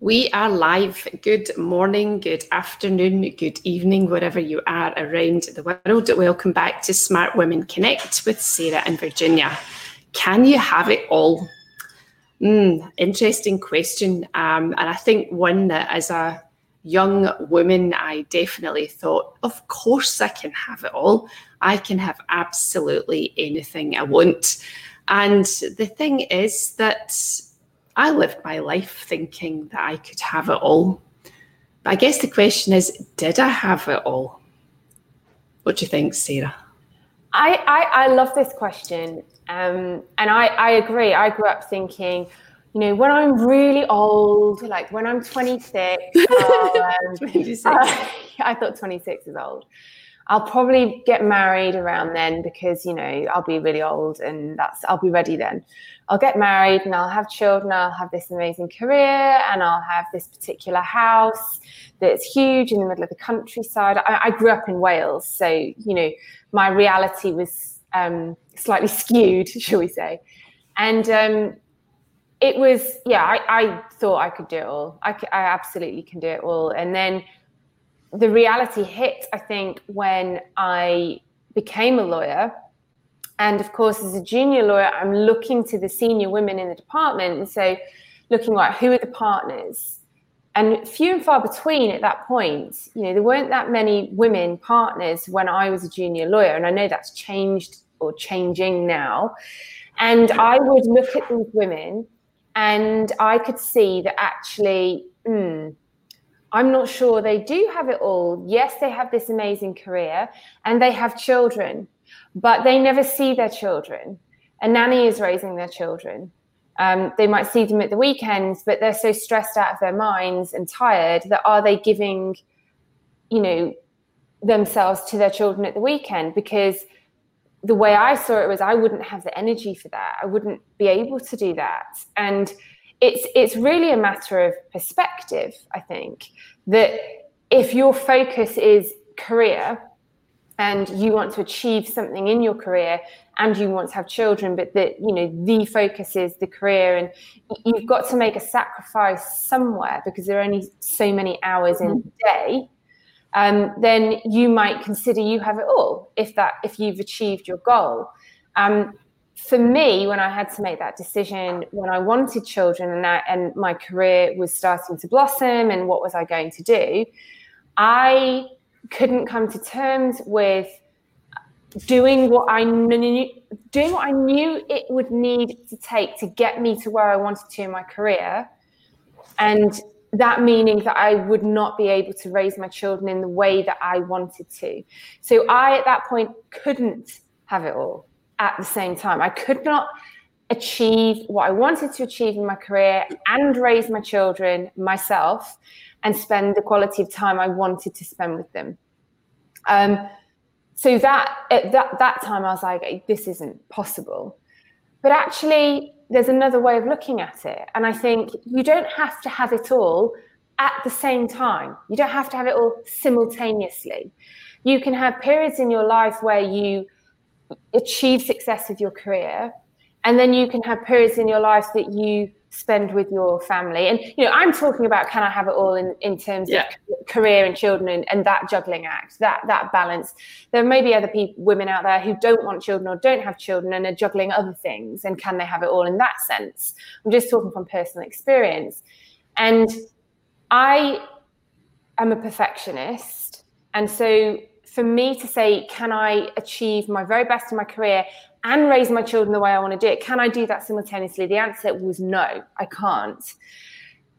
We are live. Good morning, good afternoon, good evening, wherever you are around the world. Welcome back to Smart Women Connect with Sarah and Virginia. Can you have it all? Mm, interesting question. Um, and I think one that, as a young woman, I definitely thought, of course, I can have it all. I can have absolutely anything I want. And the thing is that I lived my life thinking that I could have it all. But I guess the question is, did I have it all? What do you think, Sarah? I, I, I love this question. Um, and I, I agree. I grew up thinking, you know, when I'm really old, like when I'm 26, um, 26. Uh, I thought 26 is old. I'll probably get married around then because, you know, I'll be really old and that's, I'll be ready then. I'll get married and I'll have children, I'll have this amazing career and I'll have this particular house that's huge in the middle of the countryside. I, I grew up in Wales, so, you know, my reality was um, slightly skewed, shall we say. And um, it was, yeah, I, I, thought I could do it all. I, I absolutely can do it all. And then the reality hit, I think, when I became a lawyer. And of course, as a junior lawyer, I'm looking to the senior women in the department and so looking at who are the partners. And few and far between at that point, you know, there weren't that many women partners when I was a junior lawyer. And I know that's changed or changing now. And I would look at these women and I could see that actually, hmm, I'm not sure they do have it all. Yes, they have this amazing career and they have children, but they never see their children. A nanny is raising their children. Um, they might see them at the weekends, but they're so stressed out of their minds and tired that are they giving, you know, themselves to their children at the weekend? Because the way I saw it was I wouldn't have the energy for that. I wouldn't be able to do that. And it's it's really a matter of perspective i think that if your focus is career and you want to achieve something in your career and you want to have children but that you know the focus is the career and you've got to make a sacrifice somewhere because there are only so many hours in the day um, then you might consider you have it all if that if you've achieved your goal. Um, for me, when I had to make that decision, when I wanted children and, that, and my career was starting to blossom, and what was I going to do, I couldn't come to terms with doing what I knew, doing what I knew it would need to take to get me to where I wanted to in my career, and that meaning that I would not be able to raise my children in the way that I wanted to. So I, at that point, couldn't have it all at the same time. I could not achieve what I wanted to achieve in my career and raise my children myself and spend the quality of time I wanted to spend with them. Um, so that at that that time I was like, this isn't possible. But actually, there's another way of looking at it, and I think you don't have to have it all at the same time. You don't have to have it all simultaneously. You can have periods in your life where you achieve success with your career and then you can have periods in your life that you spend with your family. And you know i'm talking about can i have it all in in terms yeah. of career and children and, and, that juggling act that that balance. There may be other people women out there who don't want children or don't have children and are juggling other things and can they have it all in that sense? I'm just talking from personal experience. And i am a perfectionist and so for me to say, can I achieve my very best in my career and raise my children the way I want to do it? Can I do that simultaneously? The answer was no, I can't.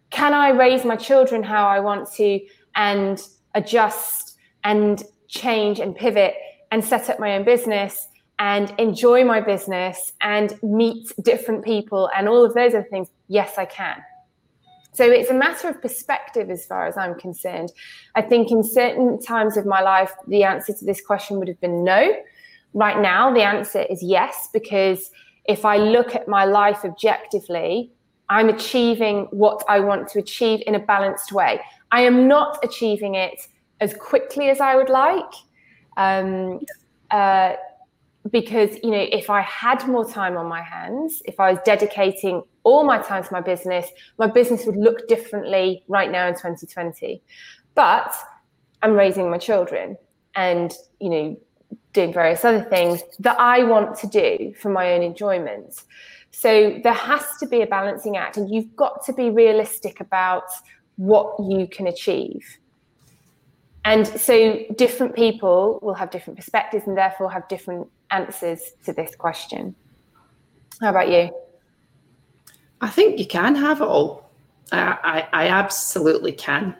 Can I raise my children how I want to and adjust and change and pivot and set up my own business and enjoy my business and meet different people and all of those other things? Yes, I can. So it's a matter of perspective as far as I'm concerned. I think in certain times of my life, the answer to this question would have been no. Right now, the answer is yes, because if I look at my life objectively, I'm achieving what I want to achieve in a balanced way. I am not achieving it as quickly as I would like. Um, uh, because, you know, if I had more time on my hands, if I was dedicating all my time to my business, my business would look differently right now in 2020. But I'm raising my children and, you know, doing various other things that I want to do for my own enjoyment. So there has to be a balancing act, and you've got to be realistic about what you can achieve. And so different people will have different perspectives and therefore have different answers to this question. How about you? I think you can have it all. I, I, I absolutely can,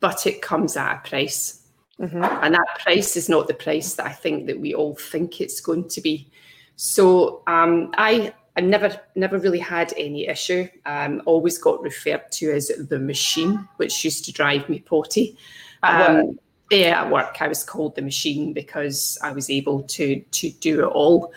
but it comes at a price. Mm-hmm. And that price is not the price that I think that we all think it's going to be. So um, I I never never really had any issue. Um, always got referred to as the machine, which used to drive me potty. Um, yeah, at work I was called the machine because I was able to to do it all.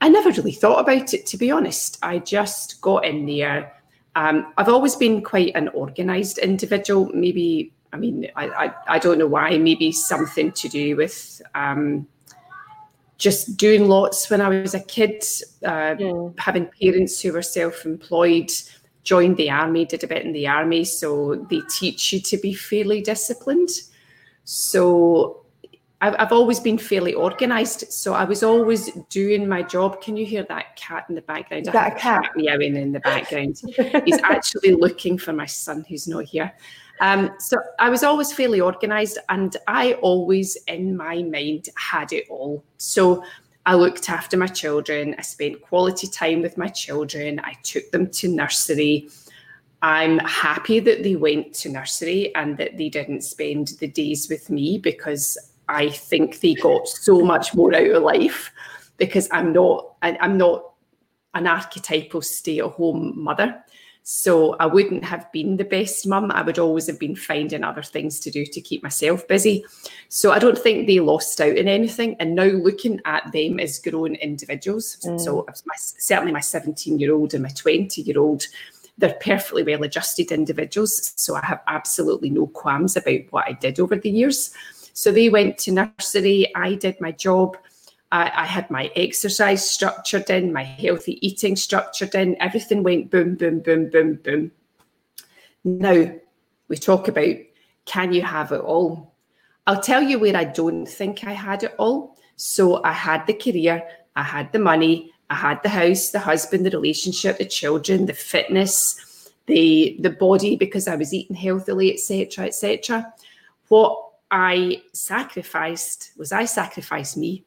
I never really thought about it, to be honest. I just got in there. Um, I've always been quite an organised individual. Maybe, I mean, I, I, I, don't know why. Maybe something to do with um, just doing lots when I was a kid, uh, mm. having parents who were self employed, joined the army, did a bit in the army. So they teach you to be fairly disciplined. So I've, I've always been fairly organised. So I was always doing my job. Can you hear that cat in the background? Is that a cat? cat meowing in the background. He's actually looking for my son who's not here. Um, so I was always fairly organised and I always, in my mind, had it all. So I looked after my children. I spent quality time with my children. I took them to nursery. I'm happy that they went to nursery and that they didn't spend the days with me because I think they got so much more out of life because I'm not I'm not an archetypal stay-at-home mother. So I wouldn't have been the best mum. I would always have been finding other things to do to keep myself busy. So I don't think they lost out in anything. And now looking at them as grown individuals, mm. so my, certainly my 17 year old and my 20 year old, they're perfectly well adjusted individuals. So I have absolutely no qualms about what I did over the years. So they went to nursery, I did my job. I, I, had my exercise structured in, my healthy eating structured in. Everything went boom, boom, boom, boom, boom. Now we talk about can you have it all? I'll tell you where I don't think I had it all. So I had the career, I had the money, I had the house, the husband, the relationship, the children, the fitness, the the body because I was eating healthily, etc., etc. What I sacrificed was I sacrificed me.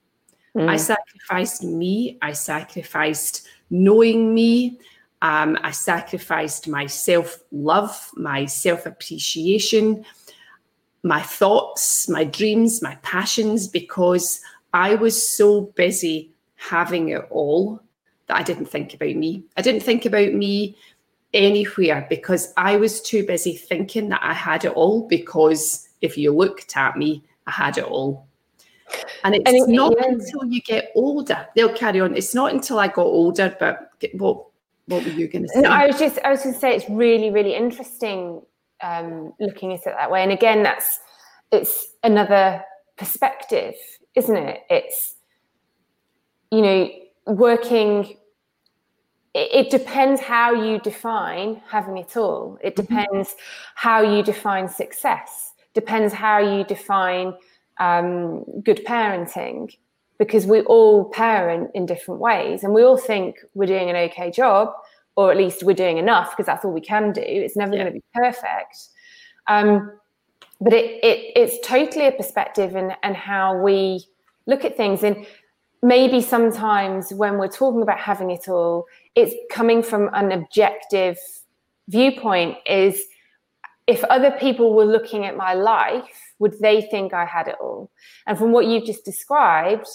Mm. I sacrificed me. I sacrificed knowing me. Um, I sacrificed my self love, my self appreciation, my thoughts, my dreams, my passions, because I was so busy having it all that I didn't think about me. I didn't think about me anywhere because I was too busy thinking that I had it all. Because if you looked at me, I had it all. And it's and not yeah. until you get older. They'll carry on. It's not until I got older, but what what were you going to say? No, I was just I was going to say it's really really interesting um, looking at it that way. And again, that's it's another perspective, isn't it? It's you know working. It, it depends how you define having it all. It mm-hmm. depends mm-hmm. how you define success. Depends how you define um, good parenting because we all parent in different ways and we all think we're doing an okay job or at least we're doing enough because that's all we can do it's never yeah. going to be perfect um, but it, it it's totally a perspective and and how we look at things and maybe sometimes when we're talking about having it all it's coming from an objective viewpoint is if other people were looking at my life would they think I had it all? And from what you've just described,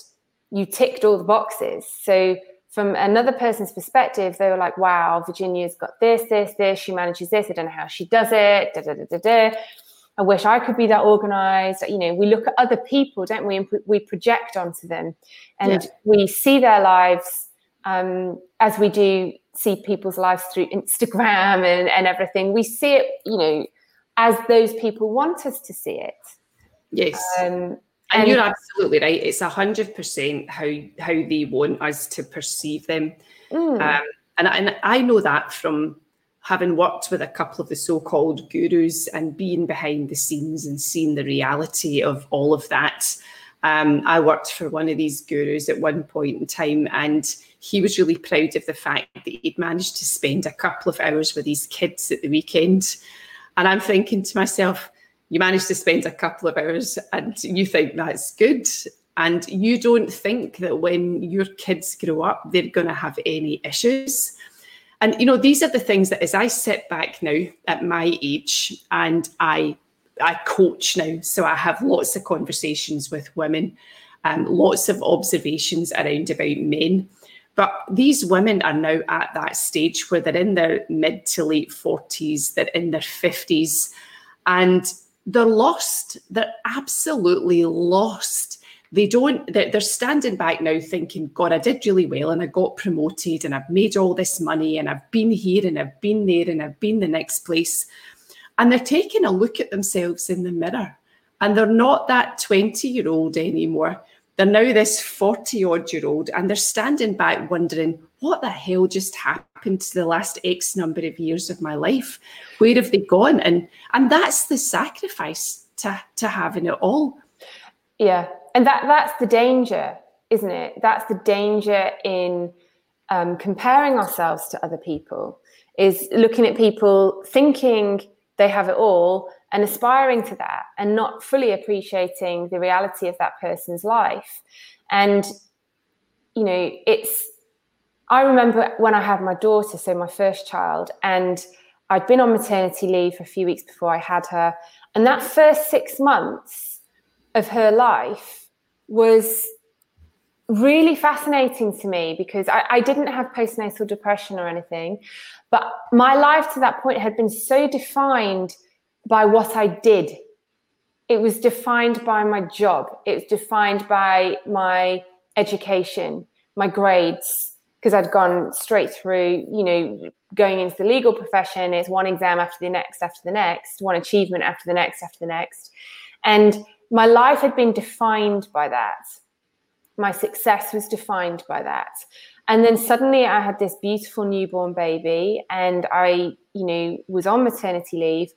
you ticked all the boxes. So from another person's perspective, they were like, wow, Virginia's got this, this, this, she manages this, I don't know how she does it, da, da, da, da, da. I wish I could be that organized. You know, we look at other people, don't we? And we project onto them and yeah. we see their lives um, as we do see people's lives through Instagram and, and everything. We see it, you know, as those people want us to see it. Yes. Um, and, and, you're absolutely right. It's a hundred percent how how they want us to perceive them. Mm. Um, And, and I know that from having worked with a couple of the so-called gurus and being behind the scenes and seeing the reality of all of that. Um, I worked for one of these gurus at one point in time, and he was really proud of the fact that he'd managed to spend a couple of hours with his kids at the weekend. And I'm thinking to myself, you managed to spend a couple of hours and you think that's good. And you don't think that when your kids grow up, they're going to have any issues. And you know, these are the things that as I sit back now at my age and I I coach now, so I have lots of conversations with women, um, lots of observations around about men. But these women are now at that stage where they're in their mid to late 40s, they're in their 50s, and they're lost. They're absolutely lost. They don't they're, they're standing back now thinking god i did really well and i got promoted and i've made all this money and i've been here and i've been there and i've been the next place. And they're taking a look at themselves in the mirror and they're not that 20 year old anymore they're now this 40 odd year old and they're standing back wondering what the hell just happened to the last x number of years of my life? Where have they gone? And and that's the sacrifice to to having it all. Yeah and that that's the danger isn't it? That's the danger in um, comparing ourselves to other people is looking at people thinking they have it all and aspiring to that and not fully appreciating the reality of that person's life. And you know it's i remember when i had my daughter so my first child and i'd been on maternity leave for a few weeks before i had her. And that first six months of her life was really fascinating to me because I, I, didn't have postnatal depression or anything, but my life to that point had been so defined by what I did. It was defined by my job. It was defined by my education, my grades, because I'd gone straight through, you know, going into the legal profession is one exam after the next, after the next, one achievement after the next, after the next. And my life had been defined by that. My success was defined by that. And then suddenly I had this beautiful newborn baby and I, you know, was on maternity leave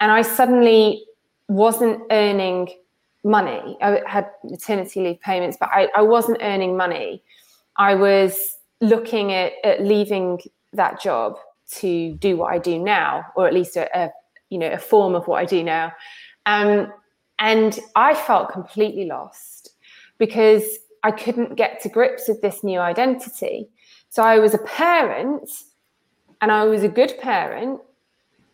and I suddenly wasn't earning money. I had maternity leave payments, but I, I wasn't earning money. I was looking at, at leaving that job to do what I do now, or at least a, a you know a form of what I do now. Um, and I felt completely lost because I couldn't get to grips with this new identity. So I was a parent and I was a good parent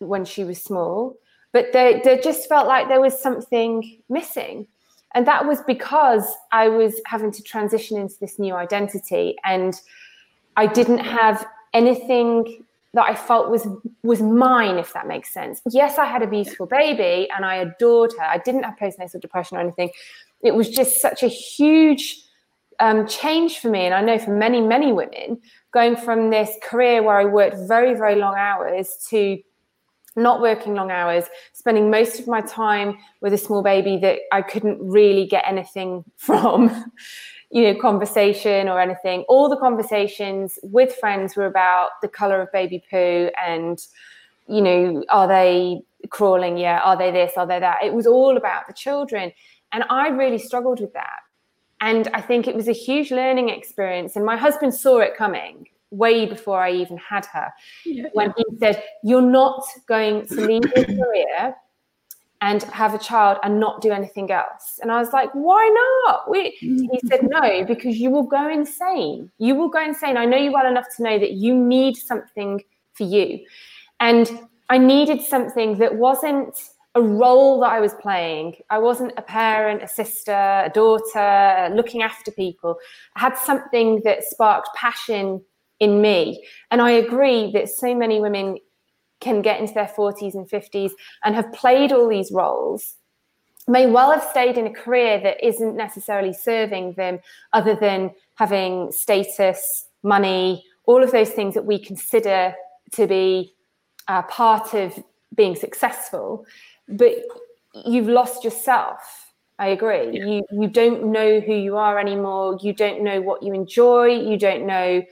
when she was small, but there, there just felt like there was something missing. And that was because I was having to transition into this new identity and I didn't have anything that I felt was was mine, if that makes sense. Yes, I had a beautiful baby and I adored her. I didn't have postnatal depression or anything. It was just such a huge um, change for me, and I know for many, many women, going from this career where I worked very, very long hours to not working long hours, spending most of my time with a small baby that I couldn't really get anything from you know conversation or anything. All the conversations with friends were about the color of baby poo and you know are they crawling? Yeah are they this are they that? It was all about the children. And i really struggled with that. And i think it was a huge learning experience. And my husband saw it coming way before i even had her yeah, when yeah. he said you're not going to leave your career and have a child and not do anything else. And I was like, why not? We, he said, mm-hmm. no, because you will go insane. You will go insane. I know you well enough to know that you need something for you. And I needed something that wasn't a role that I was playing. I wasn't a parent, a sister, a daughter, looking after people. I had something that sparked passion in me. And I agree that so many women can get into their 40s and 50s and have played all these roles may well have stayed in a career that isn't necessarily serving them other than having status, money, all of those things that we consider to be uh, part of being successful. But you've lost yourself. I agree. Yeah. You you don't know who you are anymore. You don't know what you enjoy. You don't know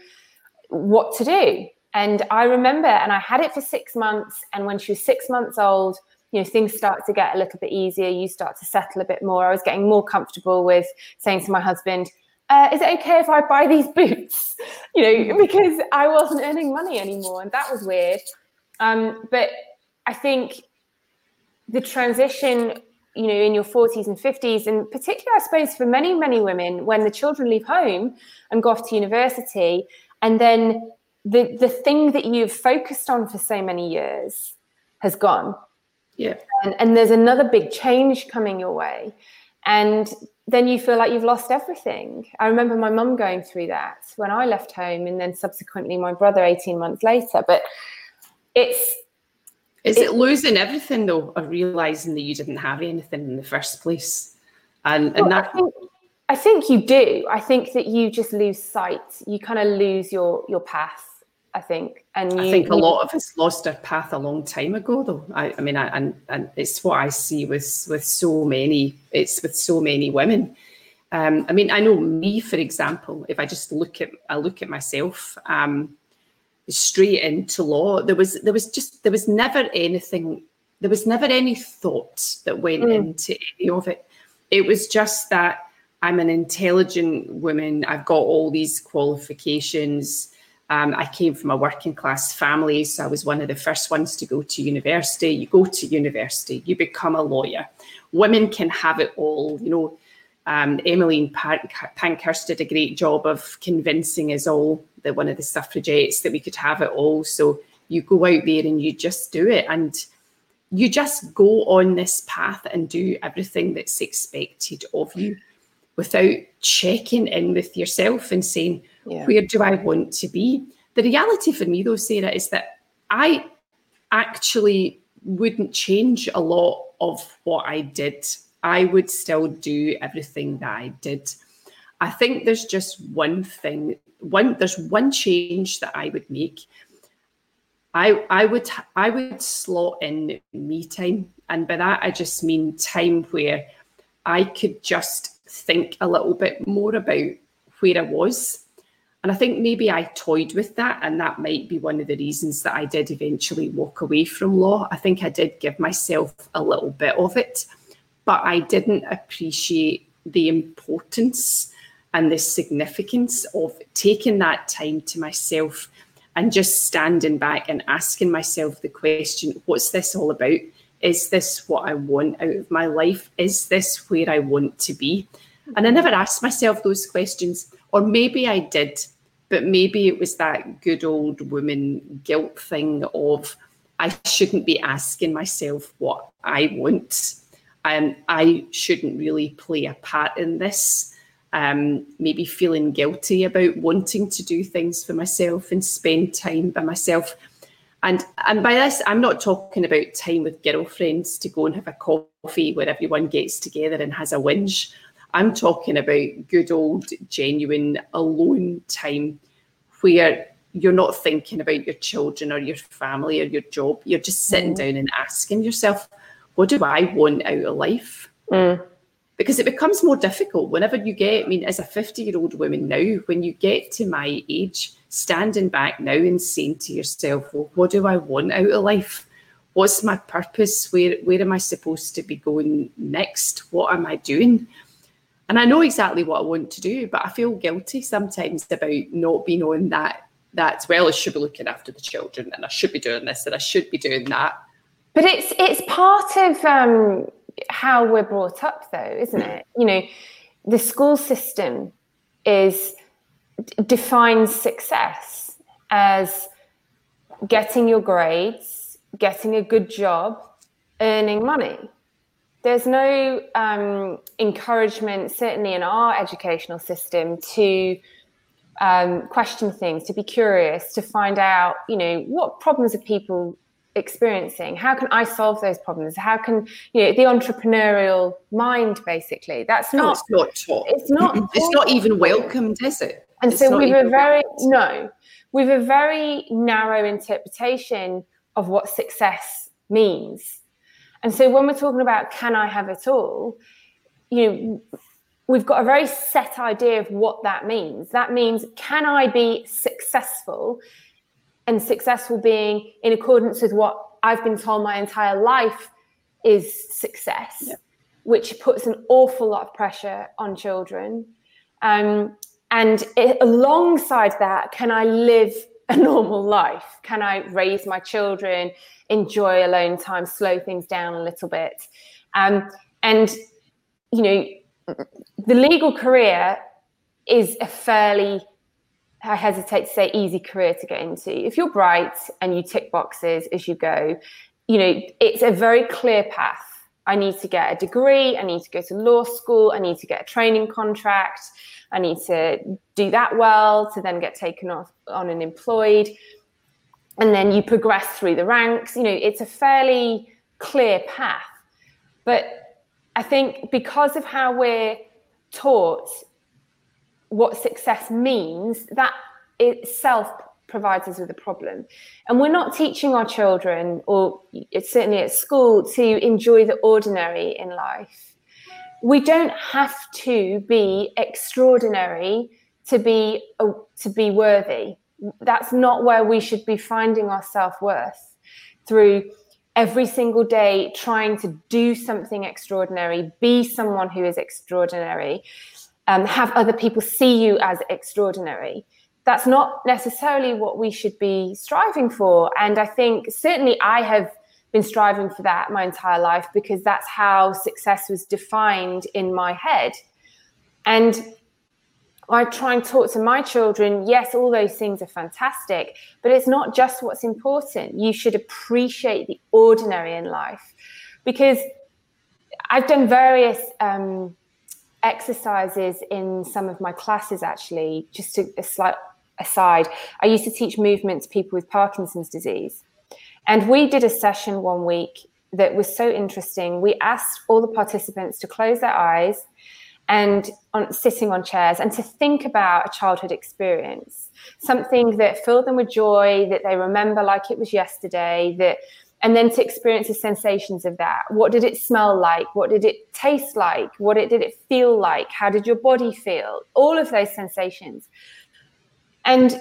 what to do And I remember, and I had it for six months. And when she was six months old, you know, things start to get a little bit easier. You start to settle a bit more. I was getting more comfortable with saying to my husband, uh, is it okay if I buy these boots? You know, because I wasn't earning money anymore. And that was weird. Um, but I think the transition you know in your 40s and 50s and particularly i suppose for many many women when the children leave home and go off to university and then the the thing that you've focused on for so many years has gone. Yeah. And, and there's another big change coming your way. And then you feel like you've lost everything. I remember my mum going through that when i left home and then subsequently my brother 18 months later. But it's is it, it losing everything though, or realizing that you didn't have anything in the first place? And and that think, I think you do. I think that you just lose sight. You kind of lose your your path. I think, and you, I think a lot of us lost our path a long time ago, though. I, I mean, I, and and it's what I see with with so many. It's with so many women. Um, I mean, I know me, for example. If I just look at I look at myself. Um, straight into law. There was there was just there was never anything. There was never any thought that went mm. into any of it. It was just that I'm an intelligent woman. I've got all these qualifications. Um, I came from a working class family, so I was one of the first ones to go to university. You go to university, you become a lawyer. Women can have it all. You know, um, Emmeline Pankhurst did a great job of convincing us all that one of the suffragettes that we could have it all. So you go out there and you just do it, and you just go on this path and do everything that's expected of you without checking in with yourself and saying, yeah. where do I want to be? The reality for me, though, Sarah, is that I actually wouldn't change a lot of what I did I would still do everything that I did. I think there's just one thing, one there's one change that I would make. I I would I would slot in me time, and by that I just mean time where I could just think a little bit more about where I was. And I think maybe I toyed with that, and that might be one of the reasons that I did eventually walk away from law. I think I did give myself a little bit of it but I didn't appreciate the importance and the significance of taking that time to myself and just standing back and asking myself the question what's this all about? Is this what I want out of my life? Is this where I want to be? And I never asked myself those questions, or maybe I did, but maybe it was that good old woman guilt thing of I shouldn't be asking myself what I want um, I shouldn't really play a part in this. Um, maybe feeling guilty about wanting to do things for myself and spend time by myself. And and by this, I'm not talking about time with girlfriends to go and have a coffee where everyone gets together and has a whinge. I'm talking about good old, genuine alone time where you're not thinking about your children or your family or your job. You're just sitting mm. down and asking yourself, what do I want out of life? Mm. Because it becomes more difficult whenever you get, I mean, as a 50 year old woman now, when you get to my age, standing back now and saying to yourself, well, what do I want out of life? What's my purpose? Where, where am I supposed to be going next? What am I doing? And I know exactly what I want to do, but I feel guilty sometimes about not being on that. That's well, I should be looking after the children and I should be doing this and I should be doing that. But it's it's part of um, how we're brought up, though, isn't it? You know, the school system is defines success as getting your grades, getting a good job, earning money. There's no um, encouragement, certainly in our educational system, to um, question things, to be curious, to find out, you know, what problems are people experiencing? How can i solve those problems? How can you know the entrepreneurial mind basically? That's not no, it's not taught. it's not it's not even welcomed is it? And it's so we've a very no we've a very narrow interpretation of what success means. And so when we're talking about can i have it all you know we've got a very set idea of what that means. That means can i be successful and successful being in accordance with what I've been told my entire life is success, yeah. which puts an awful lot of pressure on children. Um, and it, alongside that, can I live a normal life? Can I raise my children, enjoy alone time, slow things down a little bit? Um, and, you know, the legal career is a fairly I hesitate to say easy career to get into. If you're bright and you tick boxes as you go, you know, it's a very clear path. I need to get a degree, I need to go to law school, I need to get a training contract, I need to do that well to then get taken off on and employed. And then you progress through the ranks. You know, it's a fairly clear path. But I think because of how we're taught what success means, that itself provides us with a problem. And we're not teaching our children, or it's certainly at school, to enjoy the ordinary in life. We don't have to be extraordinary to be uh, to be worthy. That's not where we should be finding our self worth through every single day trying to do something extraordinary, be someone who is extraordinary um, have other people see you as extraordinary. That's not necessarily what we should be striving for. And I think certainly I have been striving for that my entire life because that's how success was defined in my head. And I try and talk to my children. Yes, all those things are fantastic, but it's not just what's important. You should appreciate the ordinary in life because I've done various um, exercises in some of my classes actually just to a slight aside i used to teach movement to people with parkinson's disease. And we did a session one week that was so interesting. We asked all the participants to close their eyes and on, sitting on chairs and to think about a childhood experience something that filled them with joy that they remember like it was yesterday that and then to experience the sensations of that. What did it smell like? What did it taste like? What it, did it feel like? How did your body feel? All of those sensations. And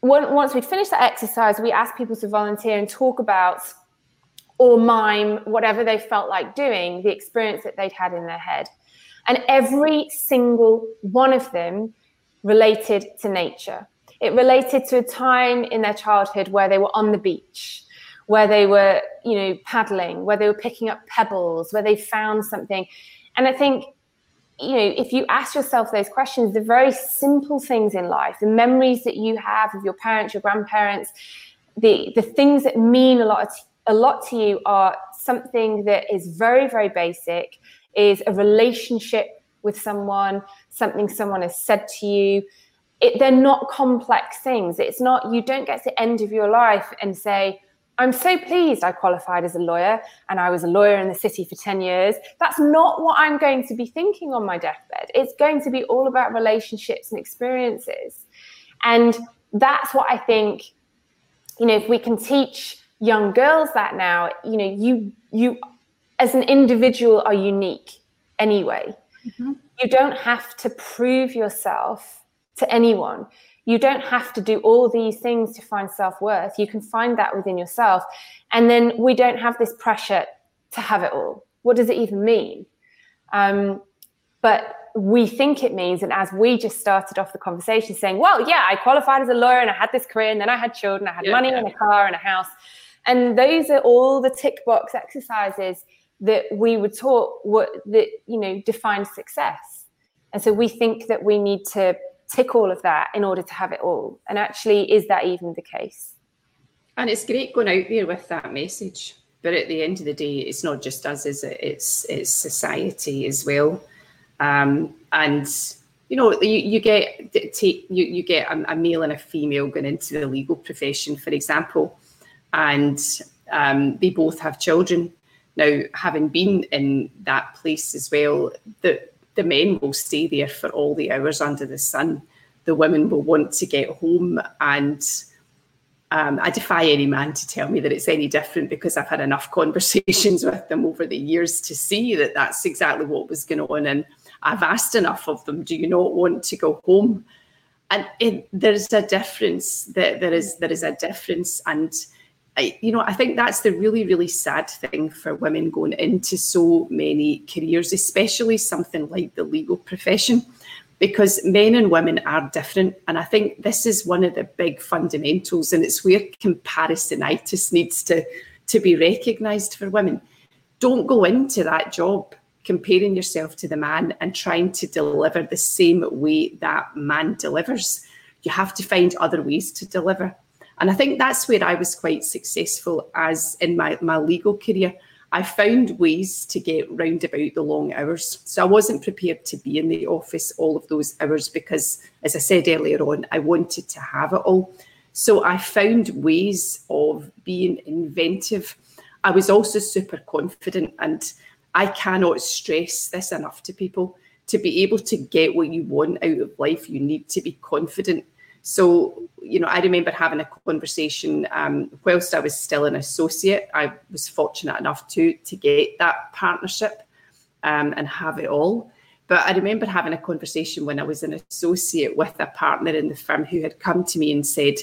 when, once we'd finished that exercise we asked people to volunteer and talk about or mime whatever they felt like doing the experience that they'd had in their head. And every single one of them related to nature. It related to a time in their childhood where they were on the beach where they were, you know, paddling, where they were picking up pebbles, where they found something. And I think, you know, if you ask yourself those questions, the very simple things in life, the memories that you have of your parents, your grandparents, the the things that mean a lot a lot to you are something that is very very basic, is a relationship with someone, something someone has said to you. It, they're not complex things. It's not you don't get to the end of your life and say, I'm so pleased I qualified as a lawyer and I was a lawyer in the city for 10 years. That's not what I'm going to be thinking on my deathbed. It's going to be all about relationships and experiences. And that's what I think, you know, if we can teach young girls that now, you know, you, you as an individual are unique anyway. Mm-hmm. You don't have to prove yourself to anyone you don't have to do all these things to find self-worth. You can find that within yourself. And then we don't have this pressure to have it all. What does it even mean? Um, but we think it means and as we just started off the conversation saying well yeah i qualified as a lawyer and i had this career and then i had children i had yeah, money yeah. and a car and a house. And those are all the tick box exercises that we were taught what that you know define success. And so we think that we need to tick all of that in order to have it all. And actually, is that even the case? And it's great going out there with that message. But at the end of the day, it's not just us, is it? It's it's society as well. Um, and you know, you, you get take you, you get a, a, male and a female going into the legal profession, for example, and um, they both have children. Now, having been in that place as well, the the men will stay there for all the hours under the sun. The women will want to get home. And um, I defy any man to tell me that it's any different because I've had enough conversations with them over the years to see that that's exactly what was going on. And I've asked enough of them, do you not want to go home? and it, there's a difference. That there is there is a difference, and I, you know I think that's the really really sad thing for women going into so many careers, especially something like the legal profession, because men and women are different, and I think this is one of the big fundamentals, and it's where comparisonitis needs to to be recognised for women. Don't go into that job comparing yourself to the man and trying to deliver the same way that man delivers. You have to find other ways to deliver. And I think that's where I was quite successful as in my, my legal career. I found ways to get round about the long hours. So I wasn't prepared to be in the office all of those hours because, as I said earlier on, I wanted to have it all. So I found ways of being inventive. I was also super confident and I cannot stress this enough to people. To be able to get what you want out of life, you need to be confident. So, you know, I remember having a conversation um, whilst I was still an associate. I was fortunate enough to to get that partnership um, and have it all. But I remember having a conversation when I was an associate with a partner in the firm who had come to me and said,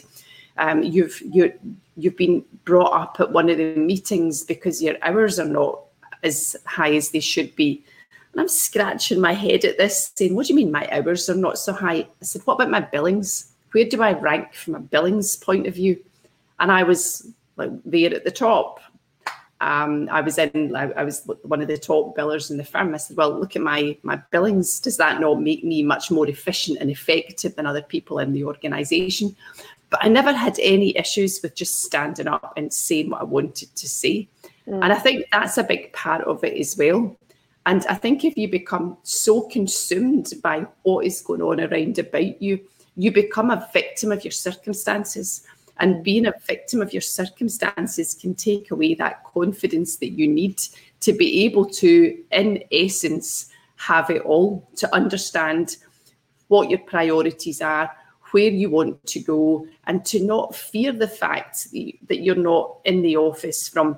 um, "You've you you've been brought up at one of the meetings because your hours are not as high as they should be. And I'm scratching my head at this, saying, What do you mean my hours are not so high? I said, What about my billings? Where do I rank from a billings point of view? And I was like there at the top. Um, I was in, I, I, was one of the top billers in the firm. I said, Well, look at my my billings. Does that not make me much more efficient and effective than other people in the organization? But I never had any issues with just standing up and saying what I wanted to say. Mm. And I think that's a big part of it as well. And I think if you become so consumed by what is going on around about you, you become a victim of your circumstances. And mm. being a victim of your circumstances can take away that confidence that you need to be able to, in essence, have it all, to understand what your priorities are, where you want to go, and to not fear the fact that you're not in the office from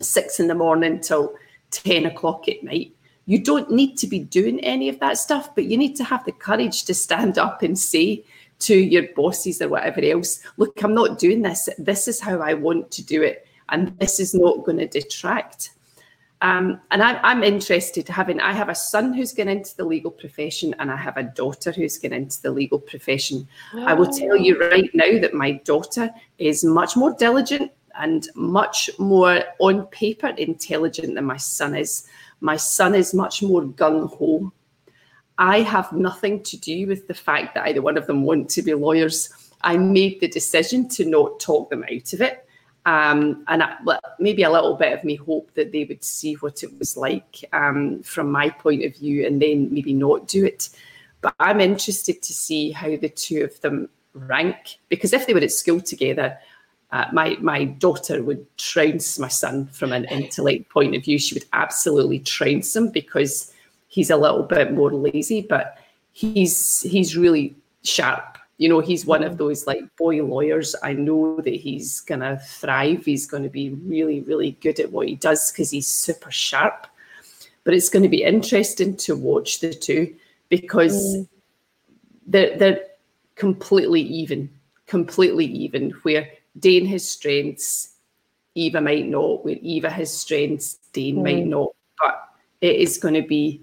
six in the morning till 10 o'clock at night. You don't need to be doing any of that stuff, but you need to have the courage to stand up and say to your bosses or whatever else, look, I'm not doing this. This is how I want to do it. And this is not going to detract. Um, and I, am interested having, I have a son who's going into the legal profession and I have a daughter who's going into the legal profession. I will tell you right now that my daughter is much more diligent and much more on paper intelligent than my son is. My son is much more gung ho. I have nothing to do with the fact that either one of them want to be lawyers. I made the decision to not talk them out of it. Um, and I, maybe a little bit of me hope that they would see what it was like um, from my point of view and then maybe not do it. But I'm interested to see how the two of them rank because if they were at school together, uh, my my daughter would trounce my son from an intellect point of view. She would absolutely trounce him because he's a little bit more lazy, but he's he's really sharp. You know, he's one of mm-hmm. those like boy lawyers. I know that he's gonna thrive. He's going to be really, really good at what he does because he's super sharp. But it's going to be interesting to watch the two because mm. they're they're completely even, completely even. Where Dane has strengths, Eva might not. Where Eva has strengths, Dane mm. might not. But it is going to be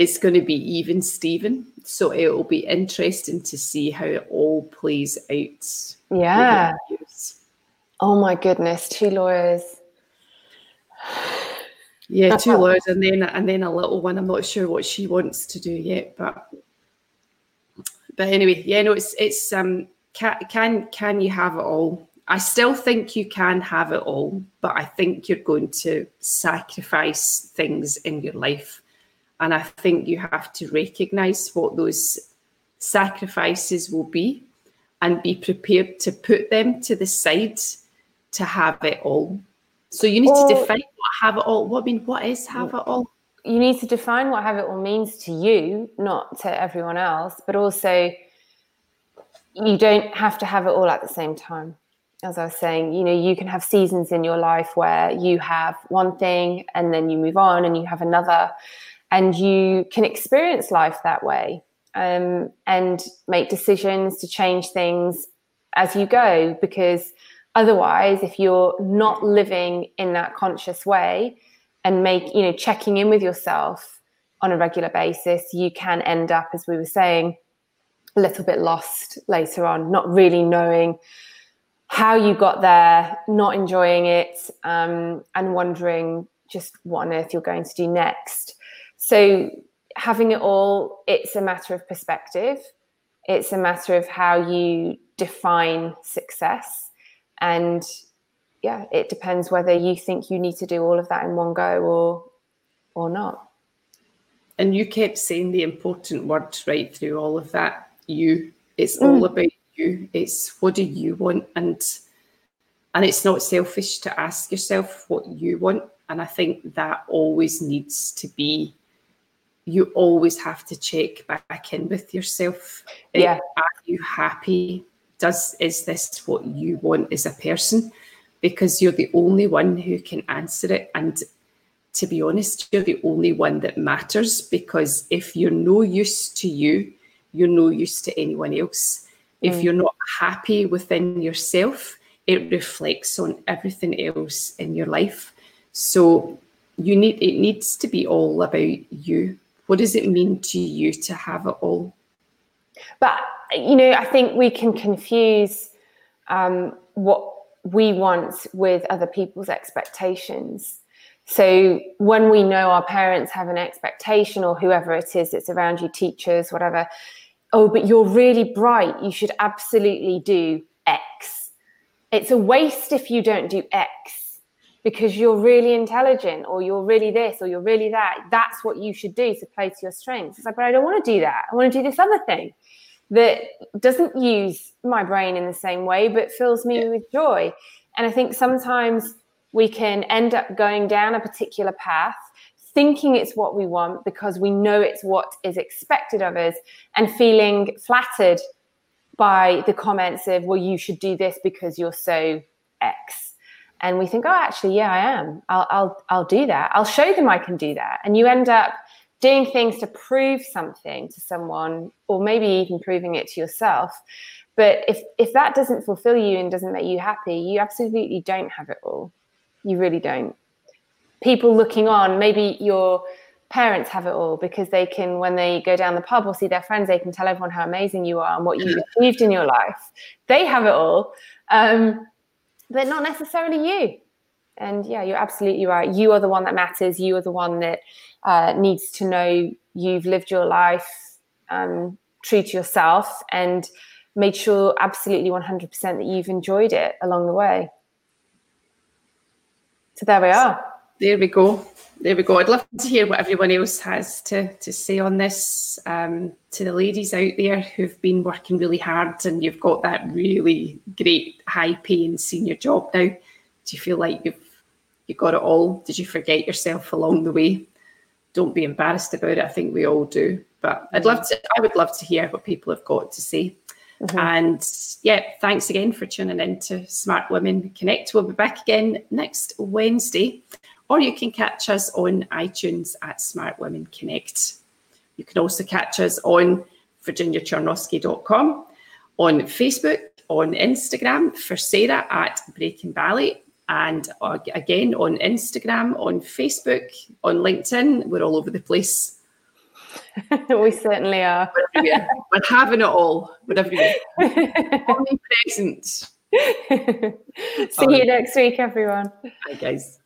it's going to be even Stephen. So it will be interesting to see how it all plays out. Yeah. Oh my goodness, two lawyers. Yeah, two lawyers and then and then a little one. I'm not sure what she wants to do yet, but but anyway, yeah, no, it's it's um can can can you have it all? I still think you can have it all, but I think you're going to sacrifice things in your life. And I think you have to recognize what those sacrifices will be and be prepared to put them to the side to have it all. So you need to define what have it all. What I mean, what is have it all? You need to define what have it all means to you, not to everyone else, but also you don't have to have it all at the same time as I was saying, you know, you can have seasons in your life where you have one thing and then you move on and you have another, and you can experience life that way. um, and make decisions to change things as you go because otherwise if you're not living in that conscious way and make you know checking in with yourself on a regular basis you can end up as we were saying a little bit lost later on not really knowing how you got there not enjoying it um, and wondering just what on earth you're going to do next so having it all it's a matter of perspective. It's a matter of how you define success. And yeah it depends whether you think you need to do all of that in one go or or not. And you kept saying the important words right through all of that. You it's mm. all about you. It's what do you want? And and it's not selfish to ask yourself what you want. And i think that always needs to be you always have to check back in with yourself. Yeah. are you happy? Does is this what you want as a person? Because you're the only one who can answer it. And to be honest you're the only one that matters because if you're no use to you you're no use to anyone else. Mm. if you're not happy within yourself it reflects on everything else in your life. So you need it needs to be all about you what does it mean to you to have it all but you know, I think we can confuse um, what we want with other people's expectations. So when we know our parents have an expectation, or whoever it is that's around you, teachers, whatever, oh, but you're really bright, you should absolutely do X. It's a waste if you don't do X because you're really intelligent or you're really this or you're really that. That's what you should do to play to your strengths. It's like, but I don't want to do that. I want to do this other thing that doesn't use my brain in the same way, but fills me yeah. with joy. And I think sometimes we can end up going down a particular path, thinking it's what we want because we know it's what is expected of us, and feeling flattered by the comments of, well, you should do this because you're so X. And we think, oh, actually, yeah, I am. I'll, I'll, I'll do that. I'll show them I can do that. And you end up doing things to prove something to someone or maybe even proving it to yourself but if if that doesn't fulfill you and doesn't make you happy you absolutely don't have it all you really don't people looking on maybe your parents have it all because they can when they go down the pub or see their friends they can tell everyone how amazing you are and what you've achieved in your life they have it all um, but not necessarily you and yeah you're absolutely right you are the one that matters you are the one that uh, needs to know you've lived your life um, true to yourself and made sure absolutely 100% that you've enjoyed it along the way. So there we are. There we go. There we go. I'd love to hear what everyone else has to, to say on this. Um, to the ladies out there who've been working really hard and you've got that really great high paying senior job now, do you feel like you've you got it all? Did you forget yourself along the way? don't be embarrassed about it. I think we all do. But I'd love to, I would love to hear what people have got to say. Mm-hmm. And yeah, thanks again for tuning in to Smart Women Connect. We'll be back again next Wednesday, or you can catch us on iTunes at Smart Women Connect. You can also catch us on virginiachernowski.com, on Facebook, on Instagram for Sarah at Breaking Ballet, and uh, again on Instagram, on Facebook, on LinkedIn. We're all over the place. we certainly are. We're, We're having it all. Whatever you Omnipresent. See um, you next week, everyone. Bye, guys.